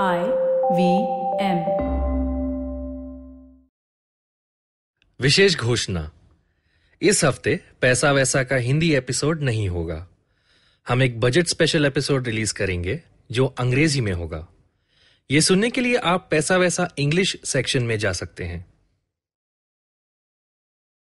आई V M विशेष घोषणा। इस हफ़्ते पैसा वैसा का हिंदी एपिसोड नहीं होगा। हम एक बजट स्पेशल एपिसोड रिलीज़ करेंगे, जो अंग्रेज़ी में होगा। ये सुनने के लिए आप पैसा वैसा इंग्लिश सेक्शन में जा सकते हैं।